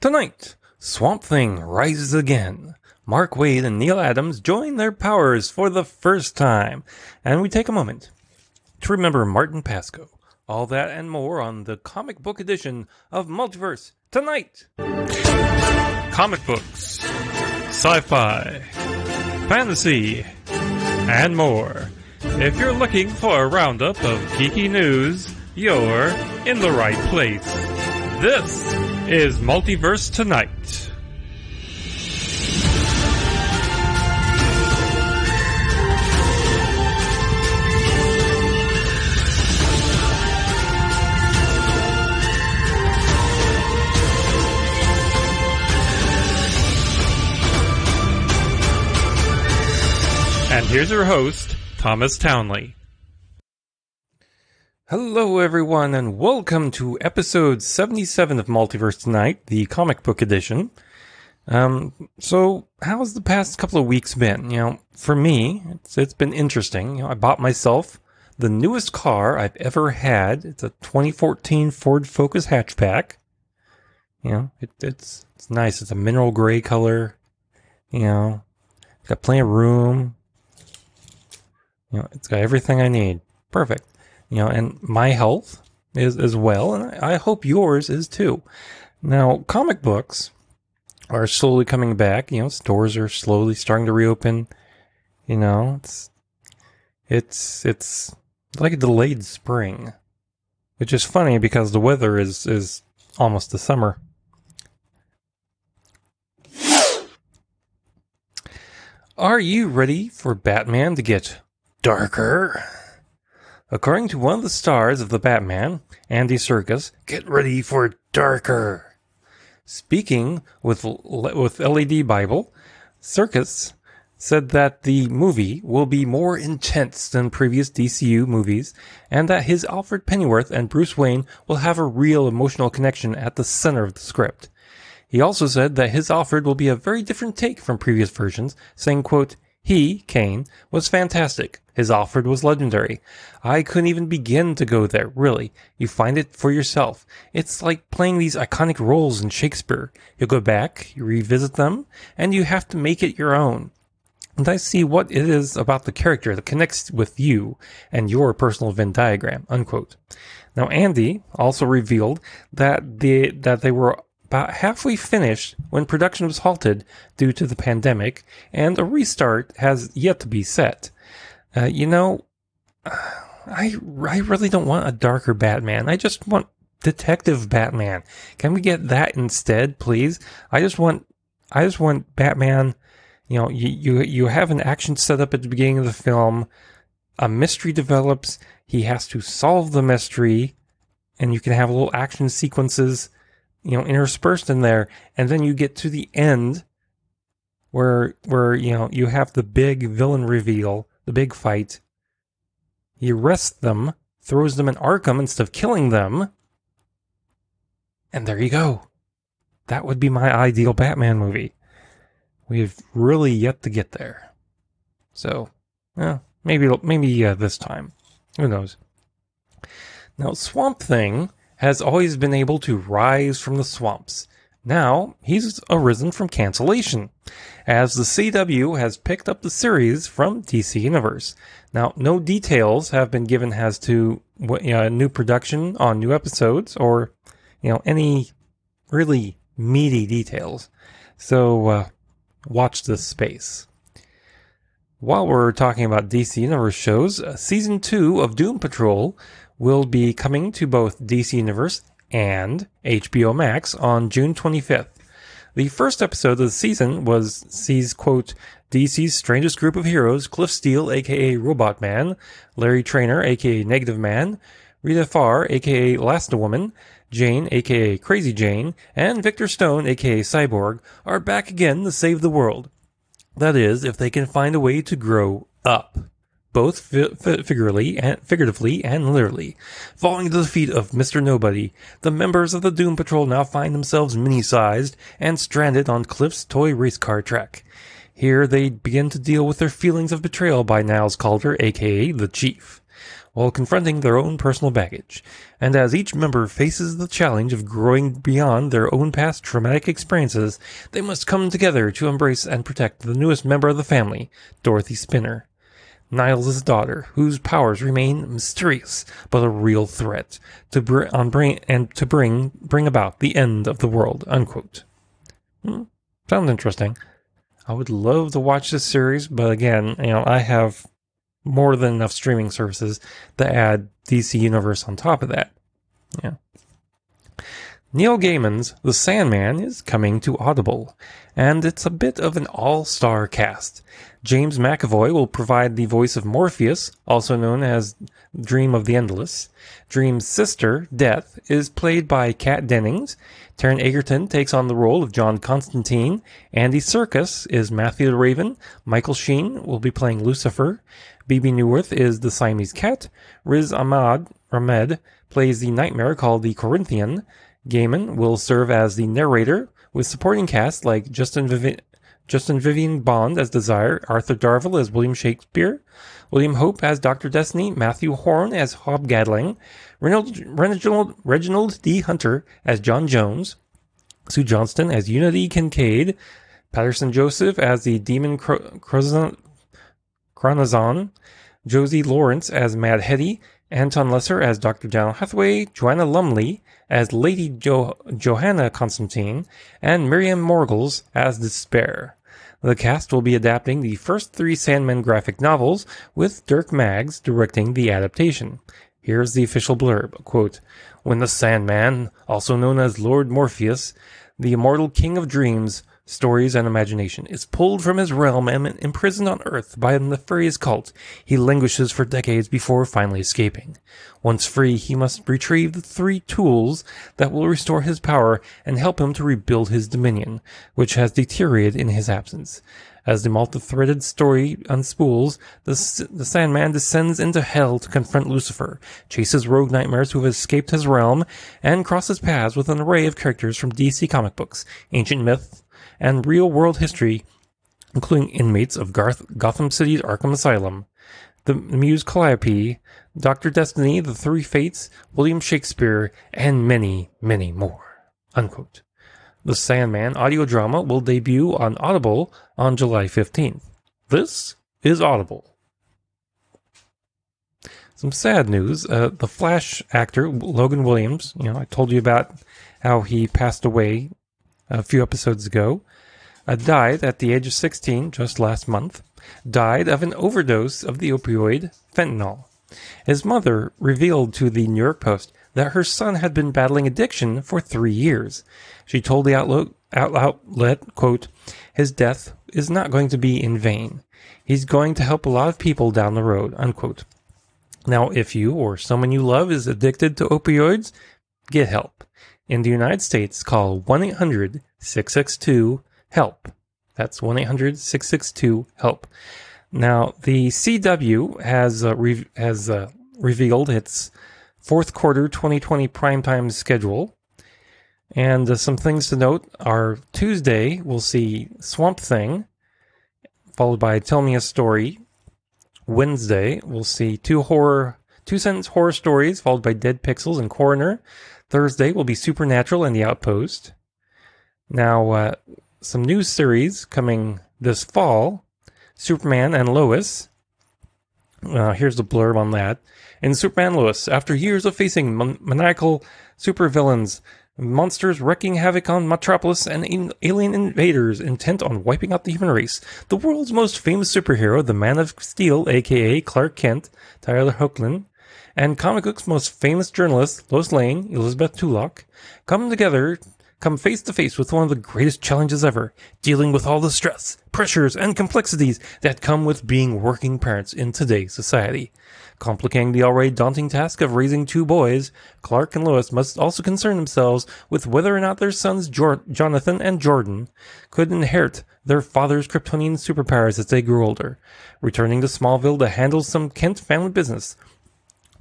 Tonight, Swamp Thing rises again. Mark Waid and Neal Adams join their powers for the first time. And we take a moment to remember Martin Pasko. All that and more on the comic book edition of Multiverse tonight. Comic books, sci fi, fantasy, and more. If you're looking for a roundup of geeky news, you're in the right place. This is Multiverse Tonight. And here's your host, Thomas Townley. Hello, everyone, and welcome to episode 77 of Multiverse Tonight, the comic book edition. Um, so, how's the past couple of weeks been? You know, for me, it's, it's been interesting. You know, I bought myself the newest car I've ever had. It's a 2014 Ford Focus hatchback. You know, it, it's it's nice. It's a mineral gray color. You know, got plenty of room. You know, it's got everything I need. Perfect. You know, and my health is as well, and I hope yours is too. Now, comic books are slowly coming back. You know, stores are slowly starting to reopen. You know, it's it's it's like a delayed spring, which is funny because the weather is is almost the summer. Are you ready for Batman to get darker. According to one of the stars of the Batman, Andy Serkis, get ready for darker. Speaking with with LED Bible, Serkis said that the movie will be more intense than previous DCU movies and that his Alfred Pennyworth and Bruce Wayne will have a real emotional connection at the center of the script. He also said that his Alfred will be a very different take from previous versions, saying, quote, he, Caine, was fantastic. His Alfred was legendary. I couldn't even begin to go there, really. You find it for yourself. It's like playing these iconic roles in Shakespeare. You go back, you revisit them, and you have to make it your own. And I see what it is about the character that connects with you and your personal Venn diagram. Unquote. Now, Andy also revealed that the that they were about halfway finished when production was halted due to the pandemic, and a restart has yet to be set. Uh, you know, I, I really don't want a darker Batman. I just want Detective Batman. Can we get that instead, please? I just want, I just want Batman. You know, you, you, you have an action set up at the beginning of the film. A mystery develops. He has to solve the mystery and you can have little action sequences you know, interspersed in there. And then you get to the end where, where, you know, you have the big villain reveal, the big fight. He arrests them, throws them in Arkham instead of killing them. And there you go. That would be my ideal Batman movie. We've really yet to get there. So, well, maybe, maybe uh, this time. Who knows? Now, Swamp Thing has always been able to rise from the swamps. Now, he's arisen from cancellation, as the CW has picked up the series from DC Universe. Now, no details have been given as to what, you know, new production on new episodes or, you know, any really meaty details. So, uh, watch this space. While we're talking about DC Universe shows, uh, season two of Doom Patrol will be coming to both DC Universe and HBO Max on June 25th. The first episode of the season was sees quote DC's strangest group of heroes: Cliff Steele, aka Robot Man, Larry Trainer, aka Negative Man, Rita Farr, aka Last Woman, Jane, aka Crazy Jane, and Victor Stone, aka Cyborg, are back again to save the world. That is, if they can find a way to grow up both fi- fi- figuratively and figuratively and literally. Falling to the feet of Mr. Nobody, the members of the Doom Patrol now find themselves mini-sized and stranded on Cliff's toy race car track. Here they begin to deal with their feelings of betrayal by Niles Caulder, aka the Chief. while confronting their own personal baggage. And as each member faces the challenge of growing beyond their own past traumatic experiences, they must come together to embrace and protect the newest member of the family, Dorothy Spinner. Niles' daughter, whose powers remain mysterious but a real threat to br- on bring and to bring bring about the end of the world. Unquote. Hmm, sounds interesting. I would love to watch this series, but again, you know, I have more than enough streaming services to add DC Universe on top of that. Yeah. Neil Gaiman's The Sandman is coming to Audible, and it's a bit of an all star cast. James McAvoy will provide the voice of Morpheus, also known as Dream of the Endless. Dream's sister, Death, is played by Kat Dennings. Taron Egerton takes on the role of John Constantine. Andy Serkis is Matthew the Raven. Michael Sheen will be playing Lucifer. Bebe Neuwirth is the Siamese cat. Riz Ahmed, Ahmed plays the nightmare called the Corinthian. Gaiman will serve as the narrator, with supporting cast like Justin Justin Vivian Bond as Desire, Arthur Darvill as William Shakespeare, William Hope as Dr. Destiny, Matthew Horne as Hob Gadling, Reginald, Reginald, Reginald D. Hunter as John Jones, Sue Johnston as Unity Kincaid, Paterson Joseph as the Demon Choronzon, Josie Lawrence as Mad Hetty, Anton Lesser as Dr. Daniel Hathaway, Joanna Lumley as Lady jo- Johanna Constantine, and Miriam Margolyes as Despair. The cast will be adapting the first three Sandman graphic novels, with Dirk Maggs directing the adaptation. Here's the official blurb quote, When the Sandman, also known as Lord Morpheus, the immortal king of dreams, stories, and imagination, is pulled from his realm and imprisoned on Earth by a nefarious cult. He languishes for decades before finally escaping. Once free, he must retrieve the three tools that will restore his power and help him to rebuild his dominion, which has deteriorated in his absence. As the multi-threaded story unspools, the, the Sandman descends into hell to confront Lucifer, chases rogue nightmares who have escaped his realm, and crosses paths with an array of characters from DC comic books, ancient myth, and real world history, including inmates of Garth- Gotham City's Arkham Asylum, the Muse Calliope, Dr. Destiny, The Three Fates, William Shakespeare, and many, many more. Unquote. The Sandman audio drama will debut on Audible on July 15th. This is Audible. Some sad news. Uh, the Flash actor, Logan Williams, you know, I told you about how he passed away a few episodes ago, uh, died at the age of 16 just last month, died of an overdose of the opioid fentanyl. His mother revealed to the New York Post that her son had been battling addiction for three years. She told the outlook, outlet, quote, his death is not going to be in vain. He's going to help a lot of people down the road, unquote. Now, if you or someone you love is addicted to opioids, get help. In the United States, call 1 800 662 HELP. That's 1 800 662 HELP. Now, the CW has, uh, re- has uh, revealed its fourth quarter 2020 primetime schedule. And uh, some things to note are Tuesday, we'll see Swamp Thing, followed by Tell Me a Story. Wednesday, we'll see two horror, two sentence horror stories, followed by Dead Pixels and Coroner. Thursday will be Supernatural and The Outpost. Now, uh, some new series coming this fall Superman and Lois. Uh, here's the blurb on that. In Superman Lois, after years of facing man- maniacal supervillains, monsters wreaking havoc on Metropolis, and in- alien invaders intent on wiping out the human race, the world's most famous superhero, the Man of Steel, aka Clark Kent, Tyler Hoechlin, and comic book's most famous journalists, Lois Lane, Elizabeth Tulloch, come together, come face to face with one of the greatest challenges ever, dealing with all the stress, pressures, and complexities that come with being working parents in today's society. Complicating the already daunting task of raising two boys, Clark and Lois must also concern themselves with whether or not their sons Jor- Jonathan and Jordan could inherit their father's Kryptonian superpowers as they grew older. Returning to Smallville to handle some Kent family business,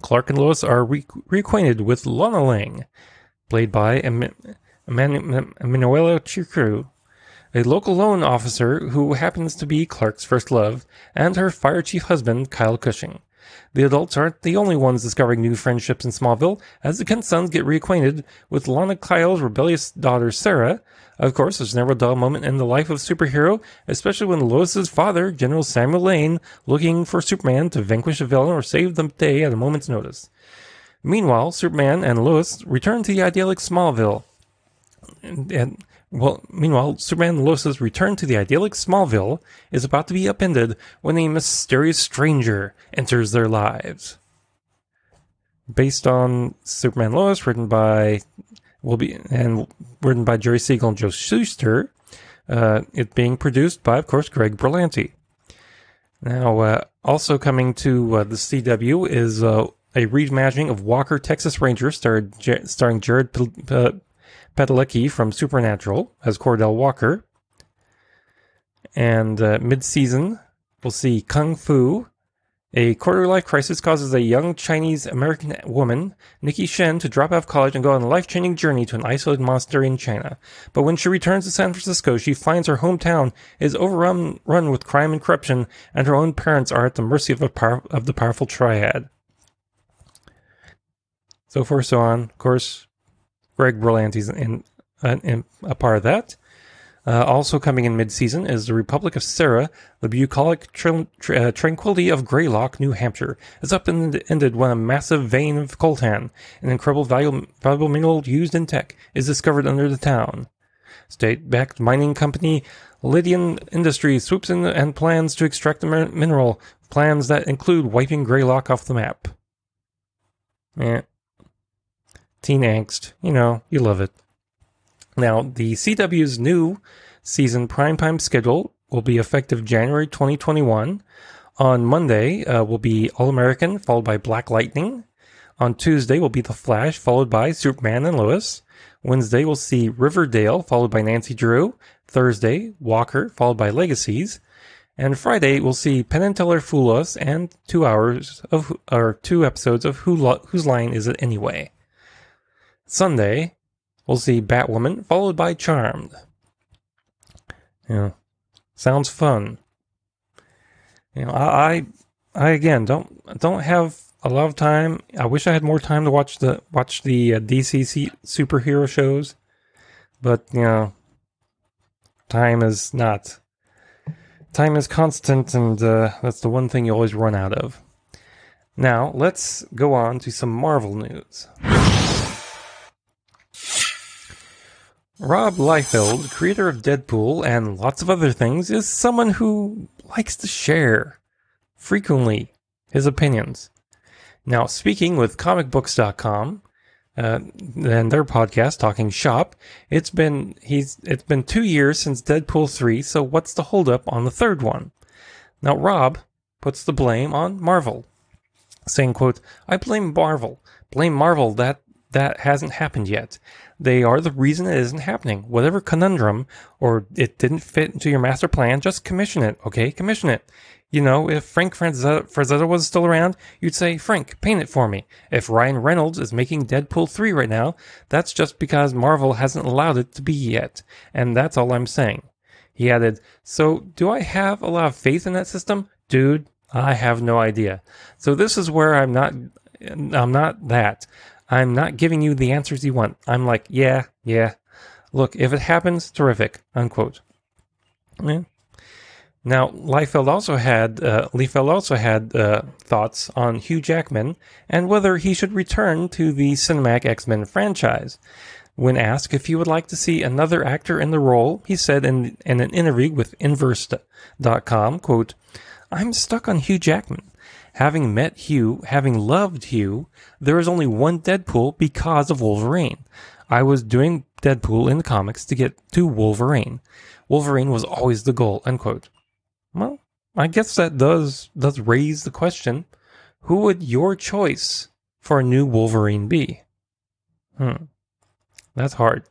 Clark and Lois are re- reacquainted with Lana Lang, played by Em- Eman- Emmanuelle Chriqui, a local loan officer who happens to be Clark's first love, and her fire chief husband, Kyle Cushing. The adults aren't the only ones discovering new friendships in Smallville, as the Kent sons get reacquainted with Lana Kyle's rebellious daughter Sarah. Of course, there's never a dull moment in the life of a superhero, especially when Lois's father, General Samuel Lane, looking for Superman to vanquish a villain or save the day at a moment's notice. Meanwhile, Superman and Lois return to the idyllic Smallville. And, and well, meanwhile, Superman Lois's return to the idyllic Smallville is about to be upended when a mysterious stranger enters their lives. Based on Superman Lois, written by will be and written by Jerry Siegel and Joe Shuster, uh, it being produced by, of course, Greg Berlanti. Now, uh, also coming to uh, the CW is uh, a reimagining of Walker, Texas Ranger, starred, starring Jared P- Padalecki from Supernatural as Cordell Walker. And uh, mid season, we'll see Kung Fu. A quarter life crisis causes a young Chinese American woman, Nikki Shen, to drop out of college and go on a life changing journey to an isolated monastery in China. But when she returns to San Francisco, she finds her hometown is overrun run with crime and corruption, and her own parents are at the mercy of, of the powerful triad. So forth, so on. Of course, Greg Berlanti's in, in, in a part of that. Uh, also coming in mid-season is the Republic of Sarah, the bucolic uh, tranquility of Greylock, New Hampshire, is upended when a massive vein of coltan, an incredible valuable, valuable mineral used in tech, is discovered under the town. State-backed mining company Lydian Industries swoops in and plans to extract the mineral, plans that include wiping Greylock off the map. Eh, teen angst. You know, you love it. Now, the CW's new season primetime schedule will be effective January 2021. On Monday uh, will be All American, followed by Black Lightning. On Tuesday will be The Flash, followed by Superman and Lois. Wednesday we'll see Riverdale, followed by Nancy Drew. Thursday, Walker, followed by Legacies. And Friday we'll see Penn and Teller Fool Us and two hours of or two episodes of Who Whose Line Is It Anyway. Sunday, we'll see Batwoman, followed by Charmed. Yeah, sounds fun. You know, I, I, I again don't don't have a lot of time. I wish I had more time to watch the watch the uh, DC superhero shows, but you know, time is not. Time is constant, and uh, that's the one thing you always run out of. Now, let's go on to some Marvel news. Rob Liefeld, creator of Deadpool and lots of other things, is someone who likes to share frequently his opinions. Now, speaking with comicbooks.com, uh, and their podcast, Talking Shop, it's been he's it's been two years since Deadpool three. So what's the holdup on the third one? Now, Rob puts the blame on Marvel, saying, "quote I blame Marvel. Blame Marvel that that hasn't happened yet. They are the reason it isn't happening. Whatever conundrum or it didn't fit into your master plan, just commission it, okay? Commission it. You know, if Frank Frazetta was still around, you'd say, Frank, paint it for me. If Ryan Reynolds is making Deadpool 3 right now, that's just because Marvel hasn't allowed it to be yet. And that's all I'm saying. He added, So, do I have a lot of faith in that system? Dude, I have no idea. So this is where I'm not, I'm not that. I'm not giving you the answers you want. I'm like, yeah, yeah. Look, if it happens, terrific. Unquote. Yeah. Now, Liefeld also had uh, Liefeld also had uh, thoughts on Hugh Jackman and whether he should return to the Cinematic X-Men franchise. When asked if he would like to see another actor in the role, he said in, in an interview with Inverse.com, quote, I'm stuck on Hugh Jackman. Having met Hugh, having loved Hugh, there is only one Deadpool because of Wolverine. I was doing Deadpool in the comics to get to Wolverine. Wolverine was always the goal. Unquote. Well, I guess that does does raise the question: Who would your choice for a new Wolverine be? Hmm, that's hard.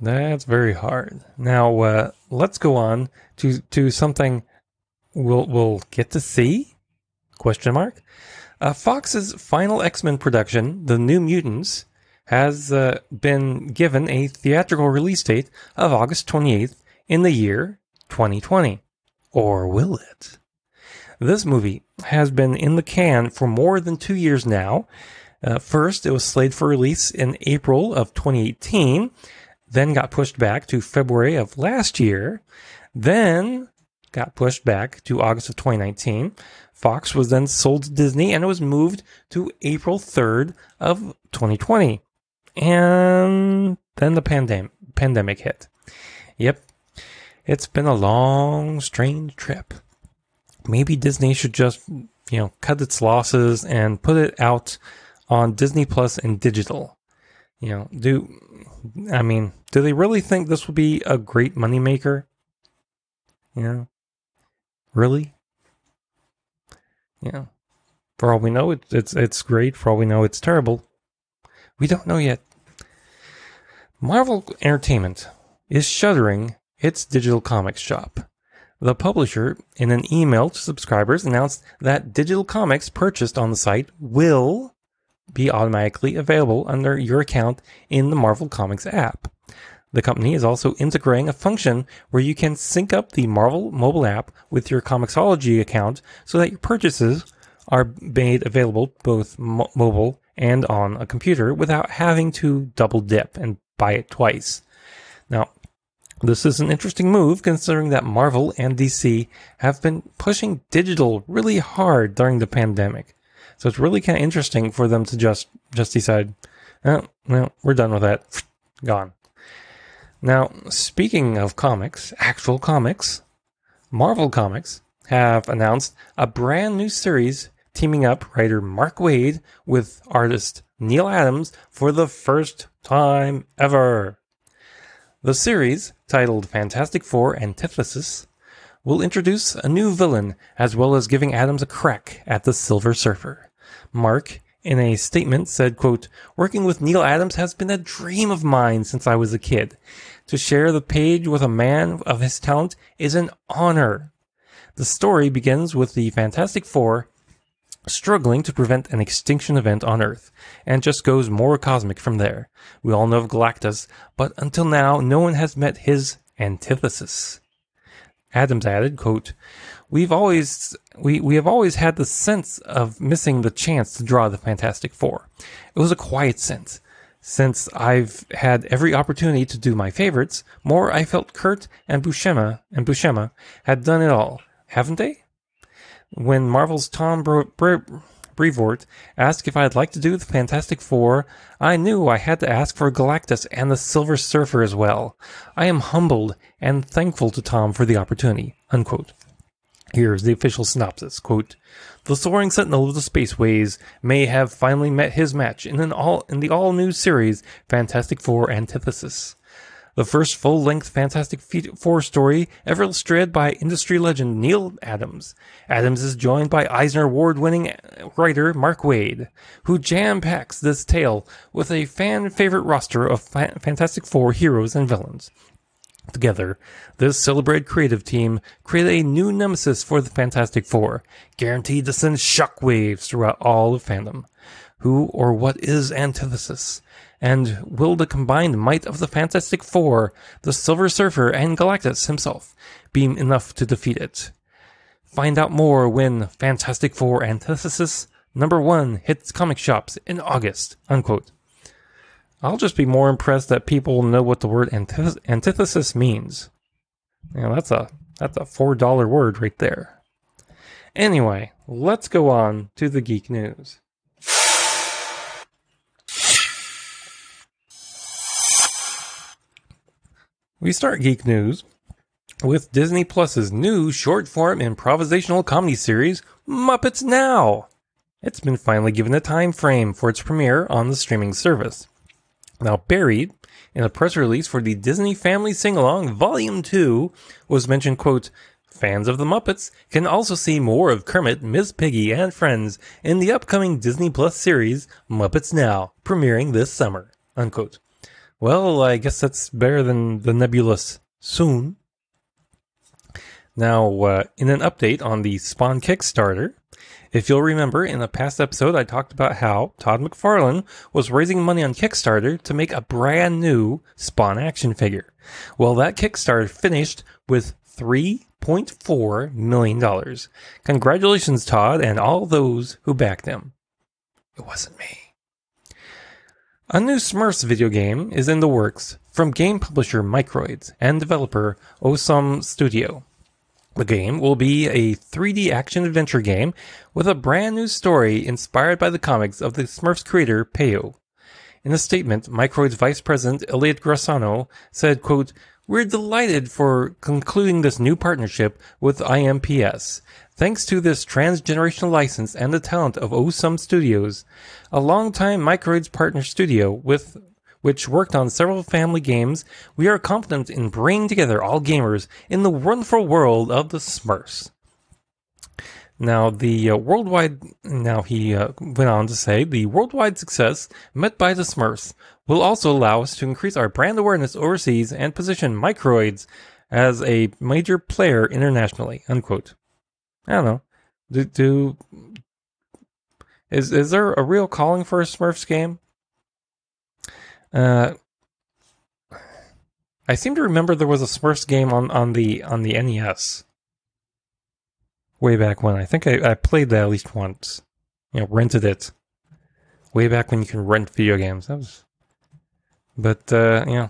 That's very hard. Now uh, let's go on to to something we'll we'll get to see? Question mark. Uh, Fox's final X Men production, The New Mutants, has uh, been given a theatrical release date of August 28th in the year 2020. Or will it? This movie has been in the can for more than two years now. Uh, first, it was slated for release in April of 2018, then got pushed back to February of last year, then got pushed back to August of 2019. Fox was then sold to Disney and it was moved to April 3rd of 2020. And then the pandem- pandemic hit. Yep. It's been a long, strange trip. Maybe Disney should just, you know, cut its losses and put it out on Disney Plus and digital. You know, do I mean, do they really think this will be a great moneymaker? You know, really? Yeah. For all we know, it's it's it's great. For all we know, it's terrible. We don't know yet. Marvel Entertainment is shuttering its digital comics shop. The publisher, in an email to subscribers, announced that digital comics purchased on the site will be automatically available under your account in the Marvel Comics app. The company is also integrating a function where you can sync up the Marvel mobile app with your Comixology account so that your purchases are made available both mo- mobile and on a computer without having to double dip and buy it twice. Now, this is an interesting move considering that Marvel and DC have been pushing digital really hard during the pandemic. So it's really kind of interesting for them to just just decide, oh, well, we're done with that. Gone. Now, speaking of comics, actual comics, Marvel Comics have announced a brand new series teaming up writer Mark Waid with artist Neal Adams for the first time ever. The series, titled Fantastic Four Antithesis, will introduce a new villain as well as giving Adams a crack at the Silver Surfer. Mark, in a statement, said, quote, Working with Neal Adams has been a dream of mine since I was a kid. To share the page with a man of his talent is an honor. The story begins with the Fantastic Four struggling to prevent an extinction event on Earth, and just goes more cosmic from there. We all know of Galactus, but until now, no one has met his antithesis. Adams added, quote, We've always we, we have always had the sense of missing the chance to draw the Fantastic Four. It was a quiet sense. Since I've had every opportunity to do my favorites, more I felt Kurt and Buscema and Buscema had done it all, haven't they? when Marvel's Tom Brevoort asked if I'd like to do the Fantastic Four, I knew I had to ask for Galactus and the Silver Surfer as well. I am humbled and thankful to Tom for the opportunity. Unquote. Here's the official synopsis. Quote, the soaring sentinel of the spaceways may have finally met his match in an all in the all new series Fantastic Four Antithesis the first full length Fantastic Four story ever illustrated by industry legend Neal Adams. Adams is joined by Eisner Award winning writer Mark Waid, who jam packs this tale with a fan favorite roster of fa- Fantastic Four heroes and villains. Together, this celebrated creative team created a new nemesis for the Fantastic Four, guaranteed to send shockwaves throughout all of fandom. Who or what is Antithesis? And will the combined might of the Fantastic Four, the Silver Surfer, and Galactus himself be enough to defeat it? Find out more when Fantastic Four Antithesis number one hits comic shops in August. Unquote. I'll just be more impressed that people know what the word antith- antithesis means. Know, that's a that's a four dollar word right there. Anyway, let's go on to the geek news. We start Geek News with Disney Plus's new short form improvisational comedy series, Muppets Now. It's been finally given a time frame for its premiere on the streaming service. Now, buried in a press release for the Disney Family Sing Along Volume 2 was mentioned, quote, Fans of the Muppets can also see more of Kermit, Miss Piggy, and friends in the upcoming Disney Plus series Muppets Now, premiering this summer. Unquote. Well, I guess that's better than the nebulous soon. Now, uh, in an update on the Spawn Kickstarter, if you'll remember, in a past episode, I talked about how Todd McFarlane was raising money on Kickstarter to make a brand new Spawn action figure. Well, that Kickstarter finished with three $1.4 million. Congratulations, Todd, and all those who backed him. It wasn't me. A new Smurfs video game is in the works from game publisher Microids and developer OSome Studio. The game will be a 3D action adventure game with a brand new story inspired by the comics of the Smurfs creator Peyo. In a statement, Microids Vice President Elliot Grassano said, quote, We're delighted for concluding this new partnership with IMPS. Thanks to this transgenerational license and the talent of OSome Studios, a longtime Microids partner studio with which worked on several family games, we are confident in bringing together all gamers in the wonderful world of the Smurfs. Now, the uh, worldwide, now he uh, went on to say, the worldwide success met by the Smurfs will also allow us to increase our brand awareness overseas and position Microids as a major player internationally, unquote. I don't know. Do, do is is there a real calling for a Smurfs game? Uh, I seem to remember there was a Smurfs game on, on the on the NES way back when. I think I, I played that at least once. You know, rented it way back when you can rent video games. That was, but uh, yeah,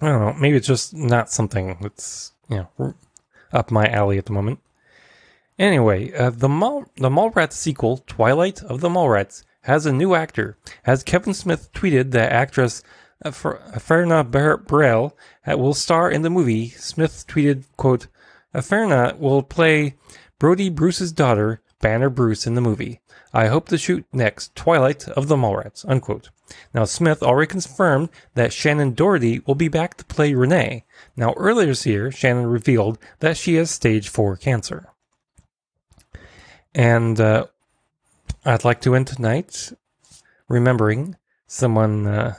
I don't know. Maybe it's just not something that's you know up my alley at the moment. Anyway, uh, the Mall the Mallrats sequel, Twilight of the Mallrats, has a new actor. As Kevin Smith tweeted, the actress uh, Ferna Burrell uh, will star in the movie. Smith tweeted, "quote Ferna will play Brodie Bruce's daughter, Banner Bruce, in the movie. I hope to shoot next Twilight of the Mallrats." Unquote. Now Smith already confirmed that Shannen Doherty will be back to play Renee. Now earlier this year, Shannon revealed that she has stage four cancer. And uh, I'd like to end tonight remembering someone uh,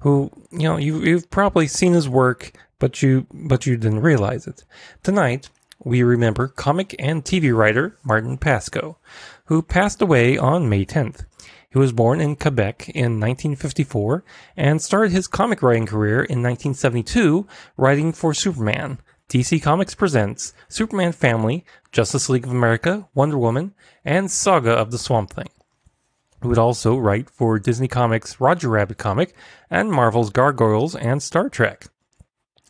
who you know you you've probably seen his work, but you but you didn't realize it. Tonight we remember comic and TV writer Martin Pasko, who passed away on May 10th. He was born in Quebec in 1954 and started his comic writing career in 1972 writing for Superman, DC Comics presents Superman Family, Justice League of America, Wonder Woman, and Saga of the Swamp Thing. He would also write for Disney Comics' Roger Rabbit comic and Marvel's Gargoyles and Star Trek.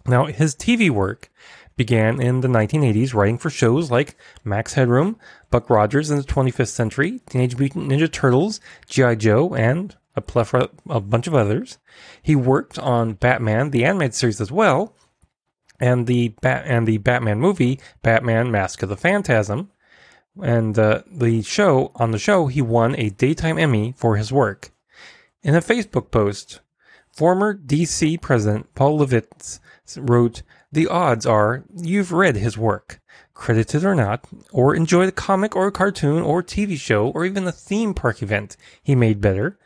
Now, his TV work began in the 1980s writing for shows like Max Headroom, Buck Rogers in the 25th Century, Teenage Mutant Ninja Turtles, G.I. Joe, and a plethora, a bunch of others. He worked on Batman, the animated series as well, and the Bat and the Batman movie, Batman: Mask of the Phantasm, and uh, the show on the show he won a daytime Emmy for his work. In a Facebook post, former DC President Paul Levitz wrote, "The odds are you've read his work." Credited or not, or enjoyed a comic or a cartoon or TV show or even a theme park event he made better,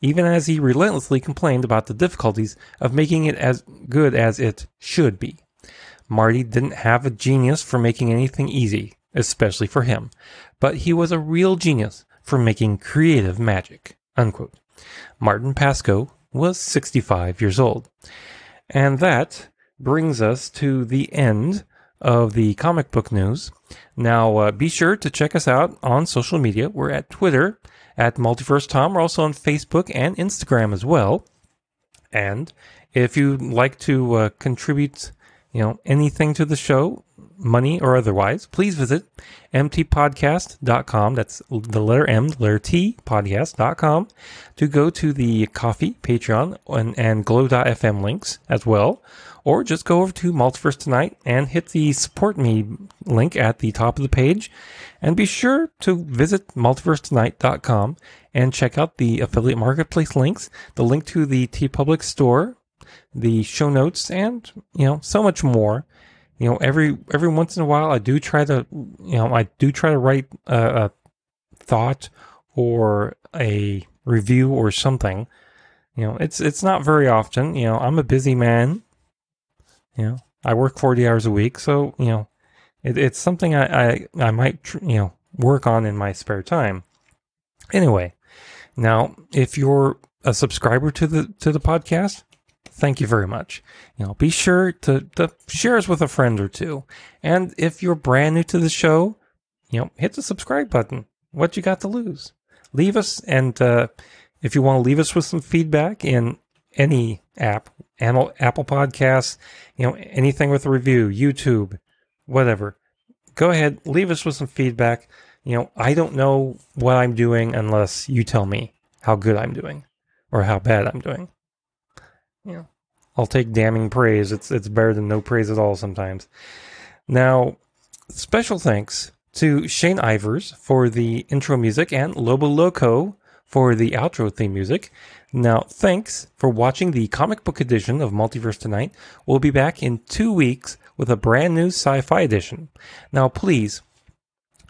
even as he relentlessly complained about the difficulties of making it as good as it should be. Marty didn't have a genius for making anything easy, especially for him, but he was a real genius for making creative magic. Unquote. Martin Pasko was 65 years old. And that brings us to the end of the comic book news. Now, uh, be sure to check us out on social media. We're at Twitter at Multiverse Tom. We're also on Facebook and Instagram as well. And if you'd like to uh, contribute you know, anything to the show, money or otherwise, please visit mtpodcast.com. That's the letter M, the letter T, podcast.com to go to the Ko-fi, Patreon, and, and glow.fm links as well. Or just go over to Multiverse Tonight and hit the support me link at the top of the page. And be sure to visit multiversetonight.com and check out the affiliate marketplace links, the link to the TeePublic store, the show notes, and you know so much more. You know, every every once in a while, I do try to you know I do try to write a, a thought or a review or something. You know, it's it's not very often. You know, I'm a busy man. You know, I work 40 hours a week, so you know, it, it's something I I, I might tr- you know work on in my spare time. Anyway, now if you're a subscriber to the to the podcast, Thank you very much. You know, be sure to, to share us with a friend or two. And if you're brand new to the show, you know, hit the subscribe button. What you got to lose? Leave us, and uh, if you want to leave us with some feedback in any app, Apple Podcasts, you know, anything with a review, YouTube, whatever, go ahead, leave us with some feedback. You know, I don't know what I'm doing unless you tell me how good I'm doing or how bad I'm doing. Know, I'll take damning praise. It's it's better than no praise at all sometimes. Now, special thanks to Shane Ivers for the intro music and Lobo Loco for the outro theme music. Now, thanks for watching the comic book edition of Multiverse Tonight. We'll be back in two weeks with a brand new sci fi edition. Now, please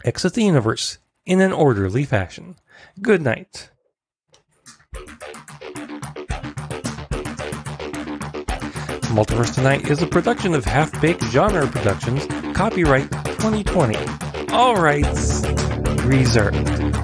exit the universe in an orderly fashion. Good night. Multiverse Tonight is a production of Half Baked Genre Productions, copyright 2020. All rights reserved.